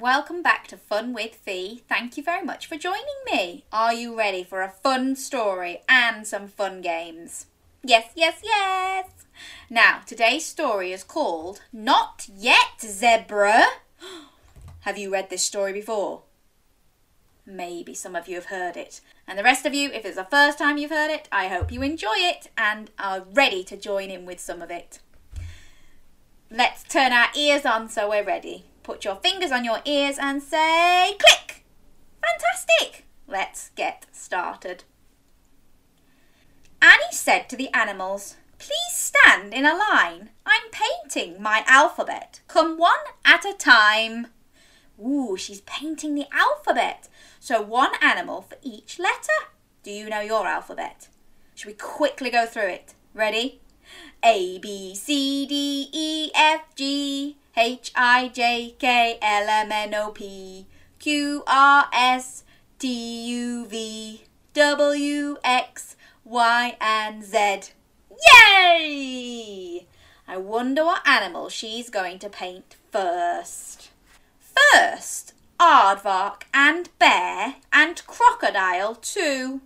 welcome back to Fun with Fee. Thank you very much for joining me. Are you ready for a fun story and some fun games? Yes, yes, yes. Now, today's story is called Not Yet Zebra. Have you read this story before? Maybe some of you have heard it. And the rest of you, if it's the first time you've heard it, I hope you enjoy it and are ready to join in with some of it. Let's turn our ears on so we're ready. Put your fingers on your ears and say click. Fantastic. Let's get started. Annie said to the animals, Please stand in a line. I'm painting my alphabet. Come one at a time. Ooh, she's painting the alphabet. So one animal for each letter. Do you know your alphabet? Should we quickly go through it? Ready? A, B, C, D, E, F, G, H I J K L M N O P Q R S T U V W X Y and Z. Yay! I wonder what animal she's going to paint first. First, aardvark and bear and crocodile too.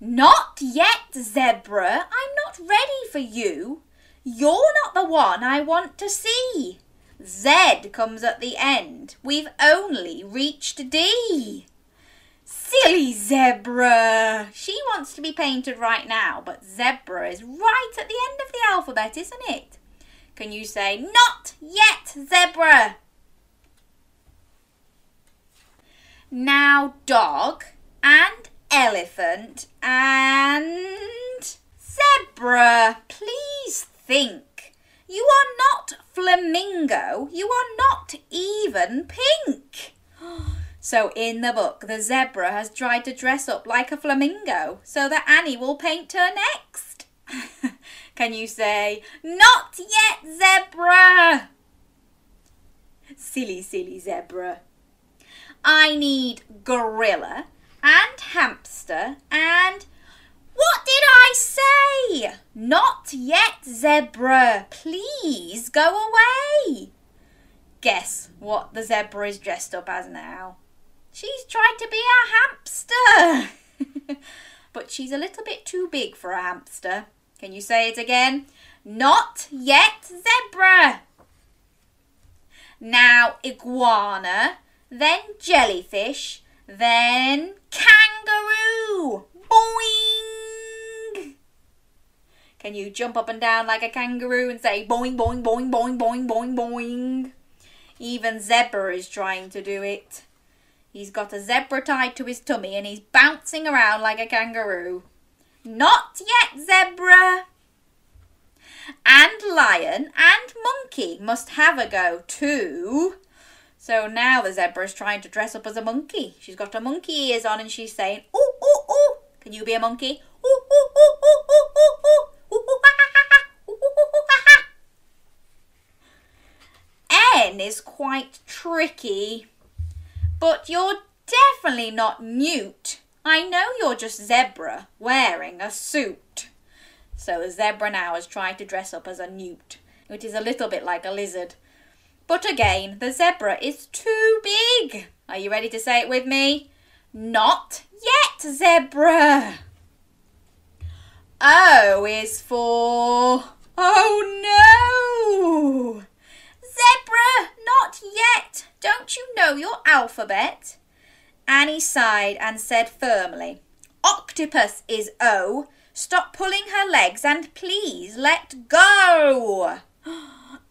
Not yet, zebra. I'm not ready for you. You're not the one I want to see. Z comes at the end. We've only reached D. Silly zebra! She wants to be painted right now, but zebra is right at the end of the alphabet, isn't it? Can you say, Not yet, zebra? Now, dog and elephant and zebra. Please think. You are not flamingo. You are not even pink. So in the book, the zebra has tried to dress up like a flamingo so that Annie will paint her next. Can you say, Not yet, zebra? Silly, silly zebra. I need gorilla and hamster and what did I say? Not yet, zebra. Please go away. Guess what the zebra is dressed up as now? She's tried to be a hamster. but she's a little bit too big for a hamster. Can you say it again? Not yet, zebra. Now, iguana, then jellyfish, then kangaroo. Boing! Can you jump up and down like a kangaroo and say boing, boing, boing, boing, boing, boing, boing? Even Zebra is trying to do it. He's got a zebra tied to his tummy and he's bouncing around like a kangaroo. Not yet, Zebra! And lion and monkey must have a go too. So now the zebra is trying to dress up as a monkey. She's got her monkey ears on and she's saying, ooh, ooh, ooh. Can you be a monkey? Ooh, ooh, ooh, ooh, ooh, ooh, ooh. N is quite tricky. But you're definitely not newt. I know you're just zebra wearing a suit. So the zebra now has tried to dress up as a newt, which is a little bit like a lizard. But again, the zebra is too big. Are you ready to say it with me? Not yet, zebra. O is for. Oh no! Zebra, not yet. Don't you know your alphabet? Annie sighed and said firmly, Octopus is O. Stop pulling her legs and please let go.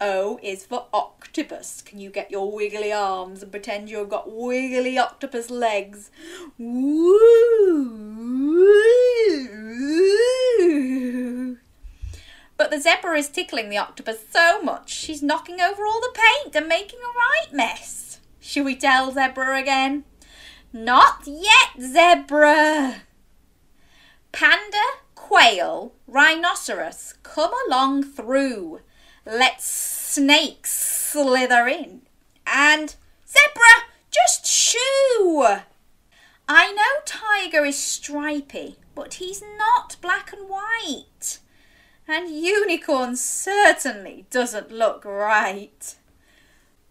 O is for octopus. Can you get your wiggly arms and pretend you've got wiggly octopus legs? But the zebra is tickling the octopus so much she's knocking over all the paint and making a right mess. Shall we tell zebra again? Not yet, zebra. Panda, quail, rhinoceros, come along through. Let snakes slither in. And zebra, just shoo! I know tiger is stripy, but he's not black and white. And unicorn certainly doesn't look right.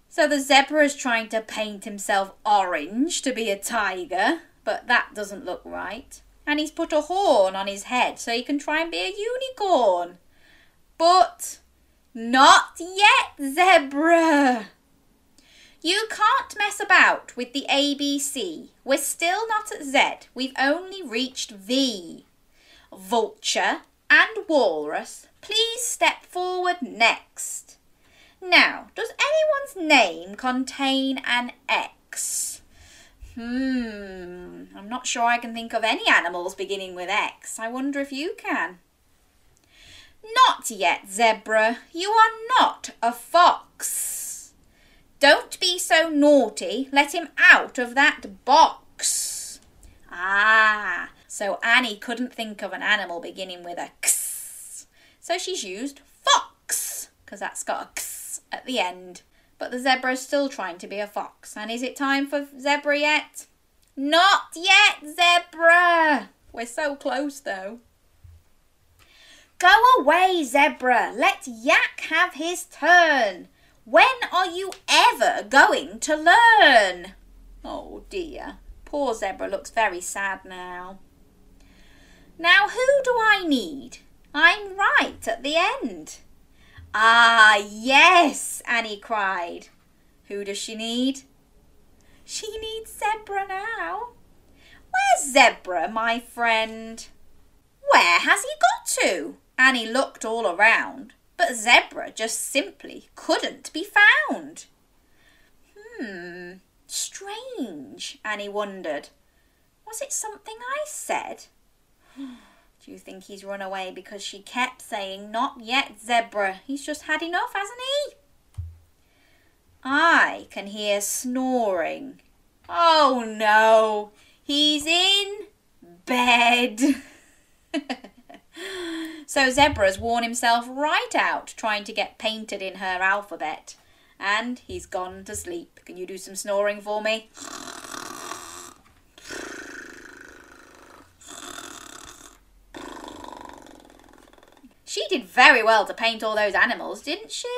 So the zebra is trying to paint himself orange to be a tiger, but that doesn't look right. And he's put a horn on his head so he can try and be a unicorn. But not yet, zebra! You can't mess about with the ABC. We're still not at Z. We've only reached V. Vulture and walrus, please step forward next. Now, does anyone's name contain an X? Hmm, I'm not sure I can think of any animals beginning with X. I wonder if you can. Not yet, zebra. You are not a fox. Don't be so naughty. Let him out of that box. Ah, so Annie couldn't think of an animal beginning with a x. So she's used fox, because that's got a x at the end. But the zebra's still trying to be a fox. And is it time for zebra yet? Not yet, zebra. We're so close though. Go away, zebra. Let Yak have his turn. When are you ever going to learn? Oh dear, poor Zebra looks very sad now. Now who do I need? I'm right at the end. Ah, yes, Annie cried. Who does she need? She needs Zebra now. Where's Zebra, my friend? Where has he got Annie looked all around but zebra just simply couldn't be found. Hmm, strange, Annie wondered. Was it something I said? Do you think he's run away because she kept saying, Not yet, zebra? He's just had enough, hasn't he? I can hear snoring. Oh no, he's in bed. So Zebra's worn himself right out trying to get painted in her alphabet. And he's gone to sleep. Can you do some snoring for me? She did very well to paint all those animals, didn't she?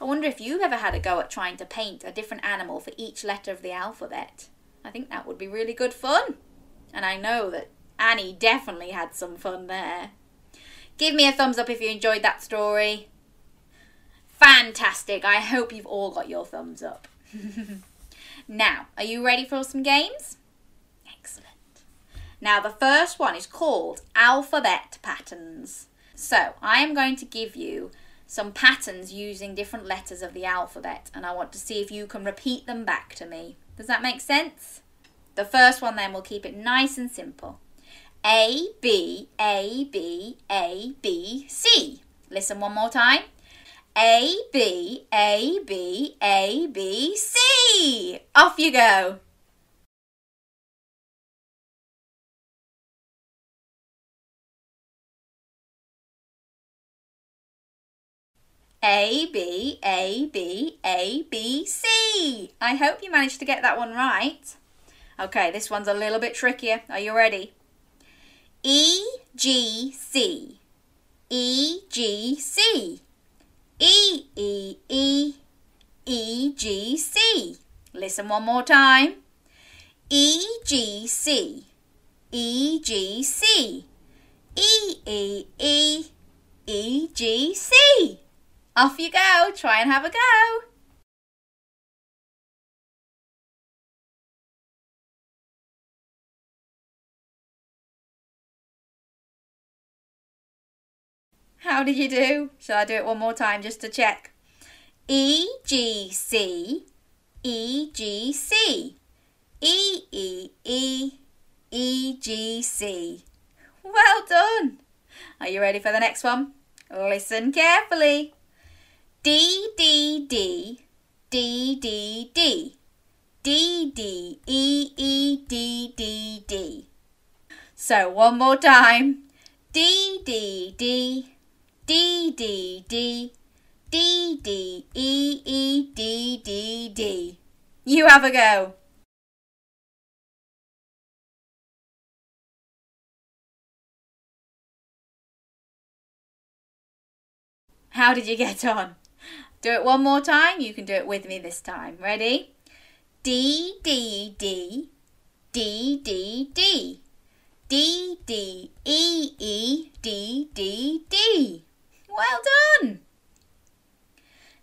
I wonder if you've ever had a go at trying to paint a different animal for each letter of the alphabet. I think that would be really good fun. And I know that Annie definitely had some fun there. Give me a thumbs up if you enjoyed that story. Fantastic. I hope you've all got your thumbs up. now, are you ready for some games? Excellent. Now, the first one is called Alphabet Patterns. So, I am going to give you some patterns using different letters of the alphabet, and I want to see if you can repeat them back to me. Does that make sense? The first one, then, we'll keep it nice and simple. A, B, A, B, A, B, C. Listen one more time. A, B, A, B, A, B, C. Off you go. A, B, A, B, A, B, C. I hope you managed to get that one right. Okay, this one's a little bit trickier. Are you ready? E G C E G C E E E E G C. Listen one more time. E G C E G C E E E E G C. Off you go. Try and have a go. How did you do? Shall I do it one more time just to check? E G C E G C E E E E G C. Well done. Are you ready for the next one? Listen carefully. D D D D D D D D E E D D D. So one more time. D D D D D D D D E E D D D. You have a go. How did you get on? Do it one more time. You can do it with me this time. Ready? D, D, D, D, D, D. D, D, E, E, D, D, D. Well done.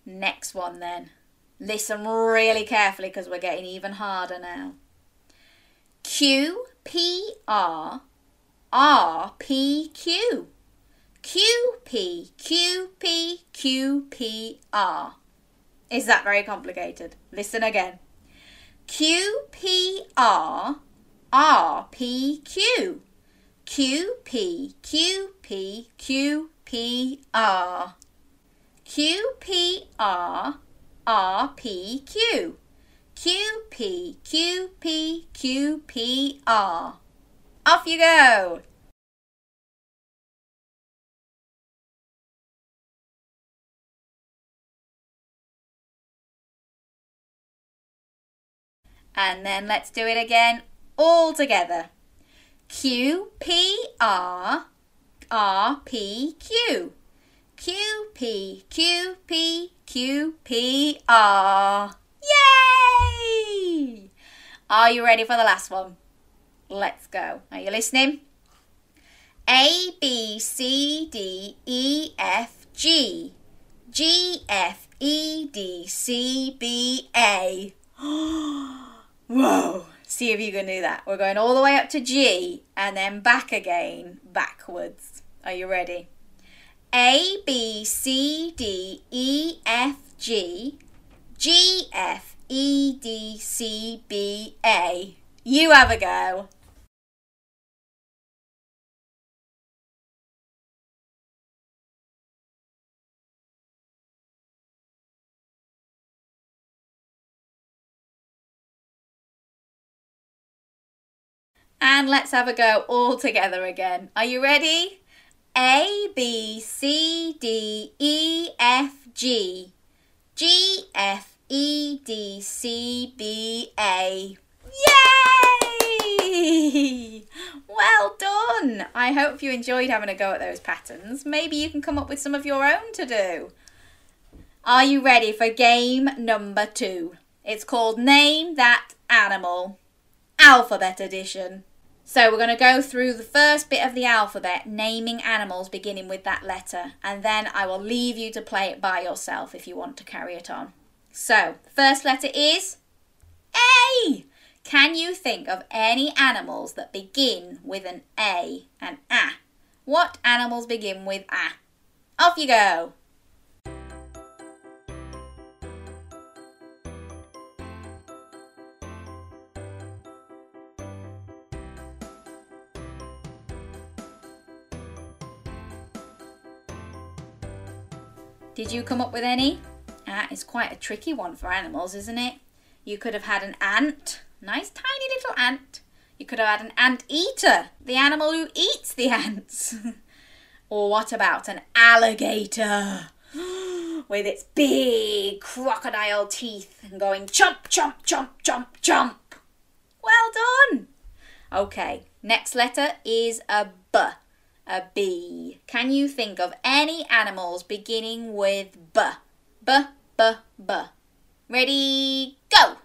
Next one then. Listen really carefully because we're getting even harder now. Q, P, R, R, P, Q. Q, P, Q, P, Q, P, R. Is that very complicated? Listen again. Q, P, R, R, P, Q. Q, P, Q, P, Q, P, R. Q, P, R, R, P, Q. Q, P, Q, P, Q, P, R. Off you go! And then let's do it again all together. Q P R R P Q. Q P Q P Q P R. Yay! Are you ready for the last one? Let's go. Are you listening? A B C D E F G G F E D C B A. Oh, See if you can do that. We're going all the way up to G and then back again, backwards. Are you ready? A, B, C, D, E, F, G, G, F, E, D, C, B, A. You have a go. And let's have a go all together again. Are you ready? A, B, C, D, E, F, G. G, F, E, D, C, B, A. Yay! Well done! I hope you enjoyed having a go at those patterns. Maybe you can come up with some of your own to do. Are you ready for game number two? It's called Name That Animal. Alphabet Edition. So we're going to go through the first bit of the alphabet, naming animals beginning with that letter, and then I will leave you to play it by yourself if you want to carry it on. So, first letter is A. Can you think of any animals that begin with an A and A? What animals begin with A? Off you go. Did you come up with any? Ah, that is quite a tricky one for animals, isn't it? You could have had an ant, nice tiny little ant. You could have had an ant eater, the animal who eats the ants. or what about an alligator? With its big crocodile teeth and going chomp, chomp, chomp, chomp, chomp. Well done. Okay, next letter is a B a bee. Can you think of any animals beginning with B? B, B, B. Ready, go!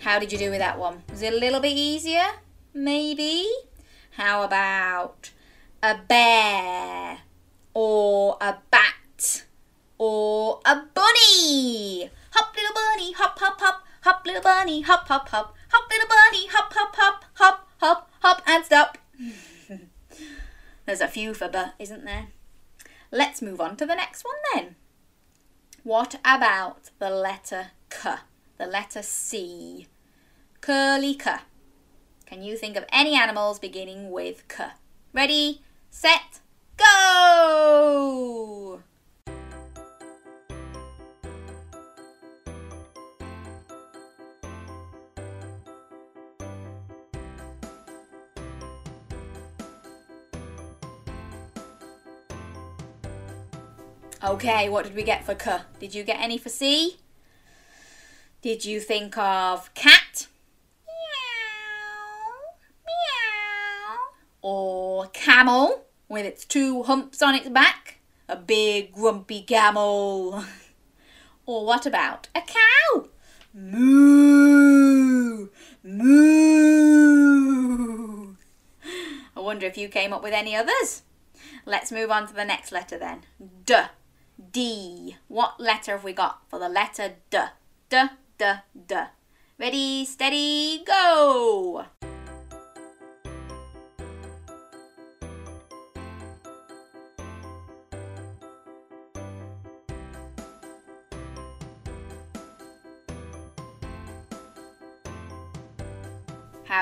How did you do with that one? Was it a little bit easier? Maybe? How about a bear or a bat or a bunny. Hop little bunny, hop hop hop, hop little bunny, hop hop hop, hop little bunny, hop hop hop, hop hop hop and stop. There's a few for but, isn't there? Let's move on to the next one then. What about the letter K? The letter C. Curly K. Can you think of any animals beginning with K? Ready, set, go! Okay, what did we get for K? Did you get any for C? Did you think of cat? Meow, meow. Or camel with its two humps on its back? A big grumpy camel. Or what about a cow? Moo! Moo! I wonder if you came up with any others. Let's move on to the next letter then. D. D. What letter have we got for the letter D? D, D, D. Ready, steady, go!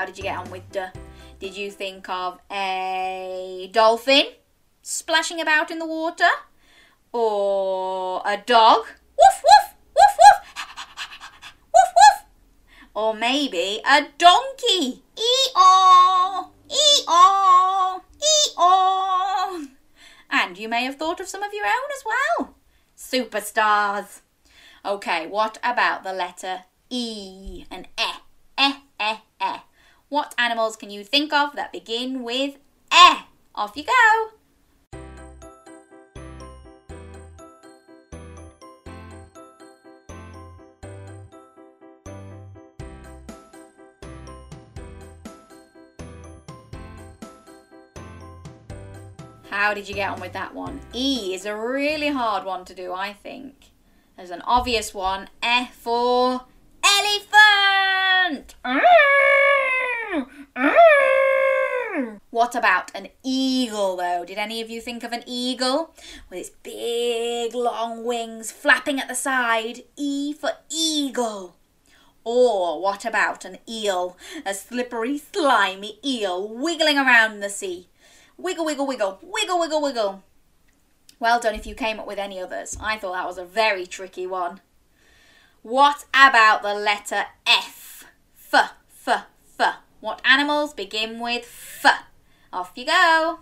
How did you get on with D? Did you think of a dolphin splashing about in the water? Or a dog? Woof, woof, woof, woof, woof, woof. Or maybe a donkey? Ee-aw, ee-aw, ee-aw. And you may have thought of some of your own as well. Superstars. Okay, what about the letter E and E? What animals can you think of that begin with E? Off you go. How did you get on with that one? E is a really hard one to do, I think. There's an obvious one. E for What about an eagle, though? Did any of you think of an eagle? With its big long wings flapping at the side. E for eagle. Or what about an eel? A slippery, slimy eel wiggling around in the sea. Wiggle, wiggle, wiggle, wiggle, wiggle, wiggle. Well done if you came up with any others. I thought that was a very tricky one. What about the letter F? F, F, F. What animals begin with F? Off you go.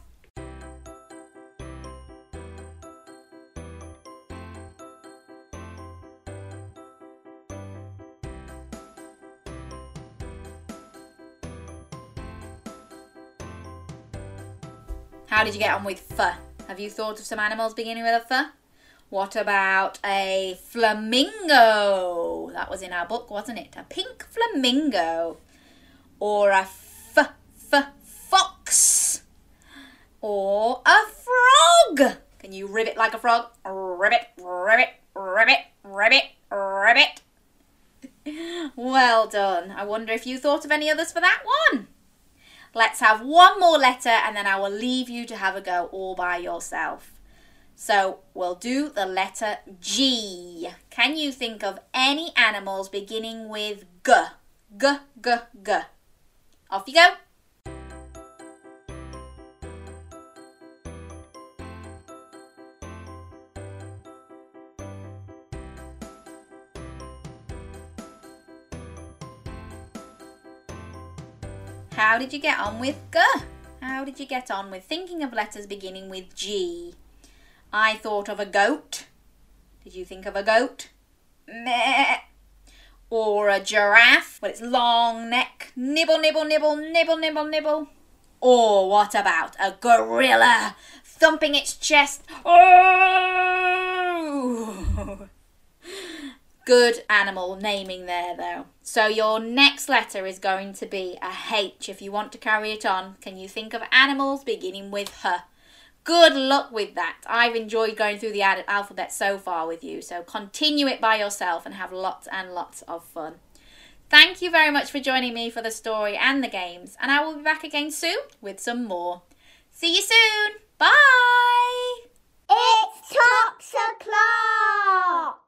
How did you get on with F? Have you thought of some animals beginning with a a F? What about a flamingo? That was in our book, wasn't it? A pink flamingo. Or a f f. Or a frog. Can you ribbit like a frog? Ribbit, ribbit, ribbit, ribbit, ribbit. Well done. I wonder if you thought of any others for that one. Let's have one more letter and then I will leave you to have a go all by yourself. So we'll do the letter G. Can you think of any animals beginning with G? G, G, G. Off you go. How did you get on with G? How did you get on with thinking of letters beginning with G? I thought of a goat. Did you think of a goat? Meh. Or a giraffe with its long neck. Nibble, nibble, nibble, nibble, nibble, nibble. Or what about a gorilla thumping its chest? Oh! Good animal naming there, though. So your next letter is going to be a H. If you want to carry it on, can you think of animals beginning with H? Good luck with that. I've enjoyed going through the alphabet so far with you, so continue it by yourself and have lots and lots of fun. Thank you very much for joining me for the story and the games, and I will be back again soon with some more. See you soon. Bye. It's Tops o'clock.